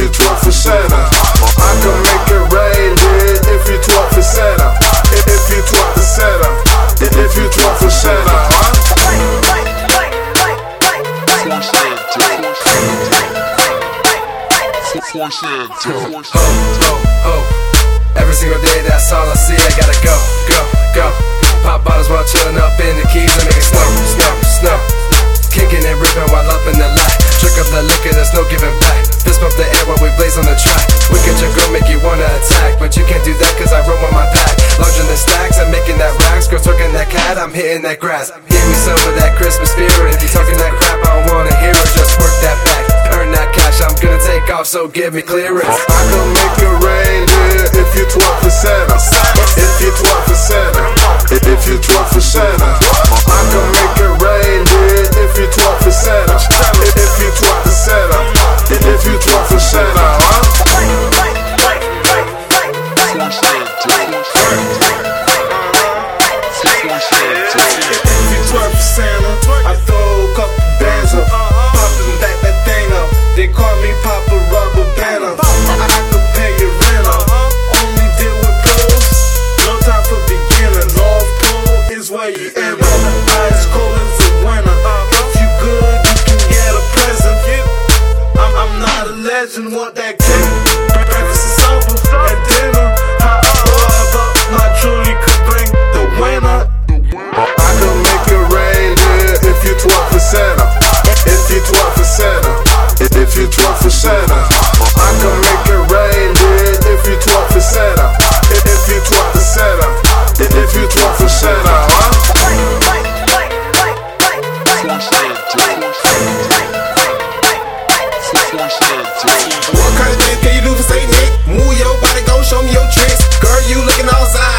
you twerk for Santa. I can make it rain here if you twerk for Santa. If you twerk for Santa. If you twerk for Santa. Ho, ho, ho. Every single day, that's all I see. I gotta go, go, go. Pop bottles while chilling up in the keys and make it snow, snow, snow. Kicking and ripping while up in the light. Up the liquor, there's no giving back. Fist bump the air while we blaze on the track. We get your girl, make you wanna attack. But you can't do that cause I roll with my pack. Larger than stacks, I'm making that racks. Girls twerking that cat, I'm hitting that grass. Give me some of that Christmas spirit. If you talking that crap, I don't wanna hear it. Just work that back, earn that cash. I'm gonna take off, so give me clearance. I can make it rain here if you twerk for Santa. If you twerk for Santa. If you twerk for Santa. A legend, want What kind of things can you do for Nick? Move your body, go show me your tricks. Girl, you looking all sided.